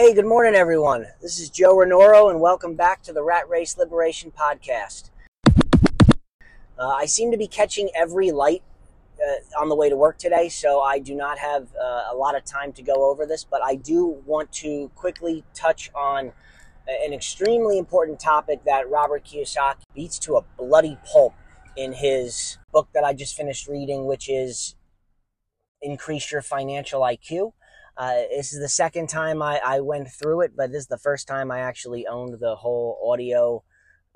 Hey, good morning, everyone. This is Joe Renoro, and welcome back to the Rat Race Liberation Podcast. Uh, I seem to be catching every light uh, on the way to work today, so I do not have uh, a lot of time to go over this, but I do want to quickly touch on an extremely important topic that Robert Kiyosaki beats to a bloody pulp in his book that I just finished reading, which is Increase Your Financial IQ. Uh, this is the second time I, I, went through it, but this is the first time I actually owned the whole audio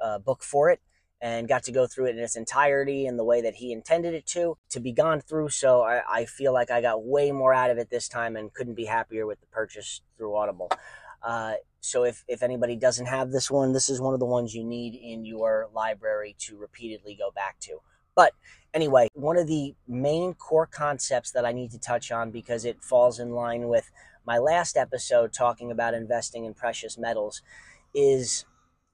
uh, book for it and got to go through it in its entirety in the way that he intended it to, to be gone through. So I, I feel like I got way more out of it this time and couldn't be happier with the purchase through Audible. Uh, so if, if anybody doesn't have this one, this is one of the ones you need in your library to repeatedly go back to. But anyway, one of the main core concepts that I need to touch on because it falls in line with my last episode talking about investing in precious metals is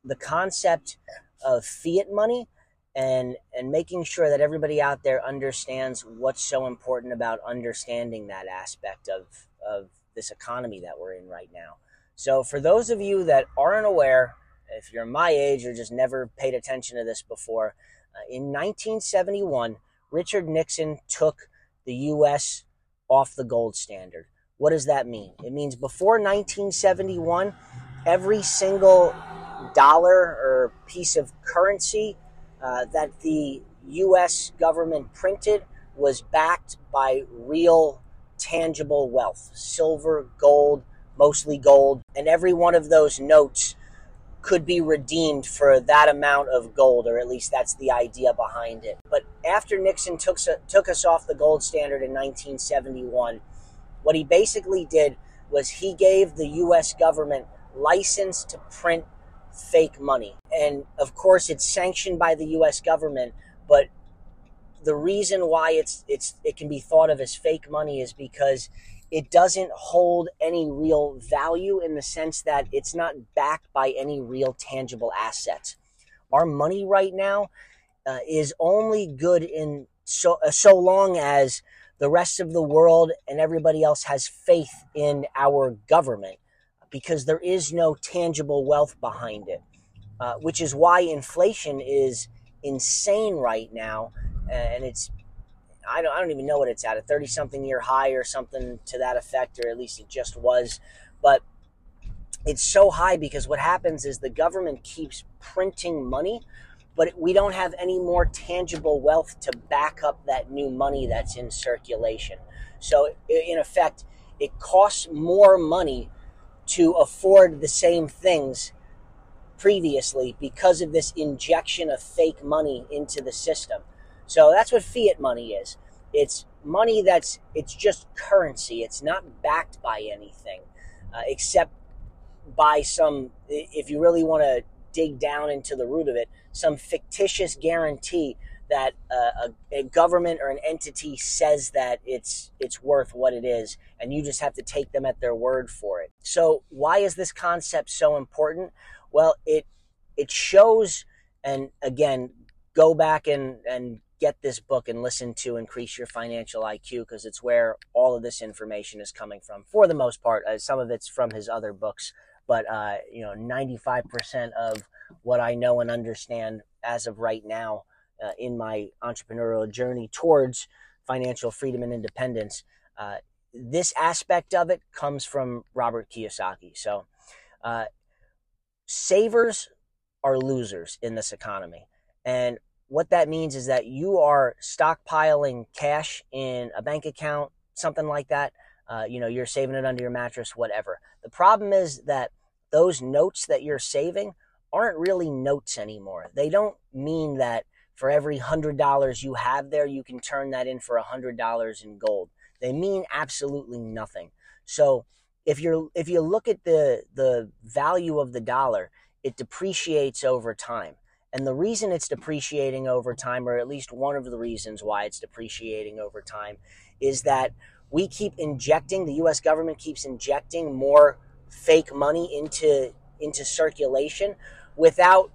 the concept of fiat money and and making sure that everybody out there understands what's so important about understanding that aspect of of this economy that we're in right now. So for those of you that aren't aware, if you're my age or just never paid attention to this before, in 1971, Richard Nixon took the U.S. off the gold standard. What does that mean? It means before 1971, every single dollar or piece of currency uh, that the U.S. government printed was backed by real tangible wealth silver, gold, mostly gold. And every one of those notes could be redeemed for that amount of gold, or at least that's the idea behind it. But after Nixon took, took us off the gold standard in 1971, what he basically did was he gave the US government license to print fake money. And of course, it's sanctioned by the US government, but the reason why it's it's it can be thought of as fake money is because it doesn't hold any real value in the sense that it's not backed by any real tangible assets. Our money right now uh, is only good in so uh, so long as the rest of the world and everybody else has faith in our government because there is no tangible wealth behind it, uh, which is why inflation is insane right now, and it's I don't, I don't even know what it's at a 30 something year high or something to that effect, or at least it just was. But it's so high because what happens is the government keeps printing money, but we don't have any more tangible wealth to back up that new money that's in circulation. So, in effect, it costs more money to afford the same things previously because of this injection of fake money into the system. So that's what fiat money is. It's money that's it's just currency. It's not backed by anything uh, except by some. If you really want to dig down into the root of it, some fictitious guarantee that uh, a, a, government or an entity says that it's it's worth what it is, and you just have to take them at their word for it. So why is this concept so important? Well, it it shows, and again, go back and and get this book and listen to increase your financial IQ because it's where all of this information is coming from for the most part. Uh, some of it's from his other books, but uh, you know, 95% of what I know and understand as of right now uh, in my entrepreneurial journey towards financial freedom and independence, uh, this aspect of it comes from Robert Kiyosaki. So, uh, savers are losers in this economy. And what that means is that you are stockpiling cash in a bank account, something like that. Uh, you know, you're saving it under your mattress, whatever. The problem is that those notes that you're saving aren't really notes anymore. They don't mean that for every hundred dollars you have there, you can turn that in for a hundred dollars in gold. They mean absolutely nothing. So if you're if you look at the the value of the dollar, it depreciates over time. And the reason it's depreciating over time, or at least one of the reasons why it's depreciating over time, is that we keep injecting, the US government keeps injecting more fake money into, into circulation without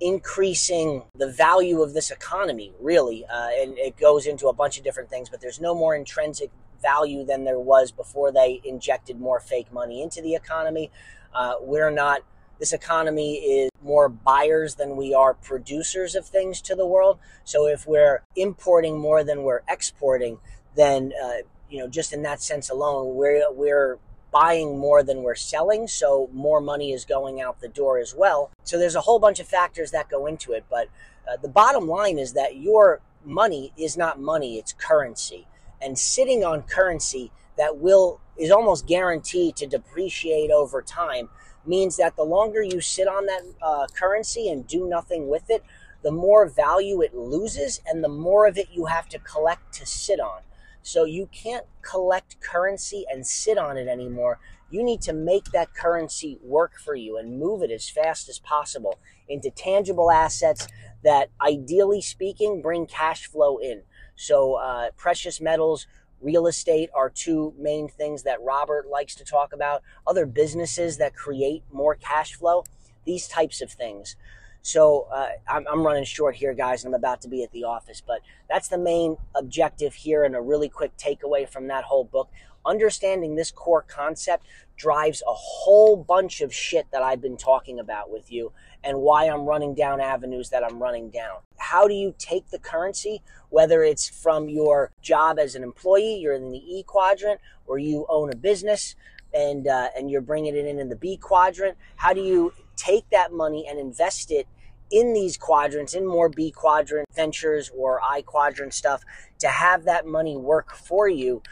increasing the value of this economy, really. Uh, and it goes into a bunch of different things, but there's no more intrinsic value than there was before they injected more fake money into the economy. Uh, we're not, this economy is more buyers than we are producers of things to the world. So if we're importing more than we're exporting, then, uh, you know, just in that sense alone, we're, we're buying more than we're selling, so more money is going out the door as well. So there's a whole bunch of factors that go into it, but uh, the bottom line is that your money is not money, it's currency. And sitting on currency that will is almost guaranteed to depreciate over time means that the longer you sit on that uh, currency and do nothing with it, the more value it loses and the more of it you have to collect to sit on. So you can't collect currency and sit on it anymore. You need to make that currency work for you and move it as fast as possible into tangible assets that, ideally speaking, bring cash flow in. So, uh, precious metals, real estate are two main things that Robert likes to talk about. Other businesses that create more cash flow, these types of things. So uh, I'm, I'm, running short here, guys, and I'm about to be at the office. But that's the main objective here, and a really quick takeaway from that whole book. Understanding this core concept drives a whole bunch of shit that I've been talking about with you and why I'm running down avenues that I'm running down. How do you take the currency, whether it's from your job as an employee, you're in the E quadrant, or you own a business and uh, and you're bringing it in in the B quadrant? How do you take that money and invest it in these quadrants, in more B quadrant ventures or I quadrant stuff, to have that money work for you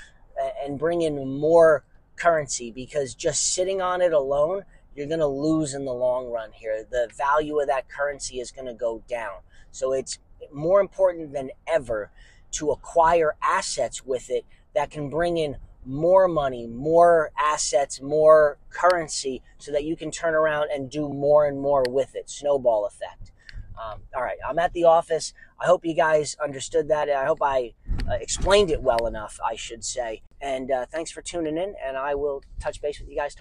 and bring in more currency because just sitting on it alone, you're going to lose in the long run here. The value of that currency is going to go down. So it's more important than ever to acquire assets with it that can bring in more money, more assets, more currency so that you can turn around and do more and more with it. Snowball effect. Um, all right, I'm at the office. I hope you guys understood that. I hope I uh, explained it well enough, I should say. And uh, thanks for tuning in, and I will touch base with you guys tomorrow.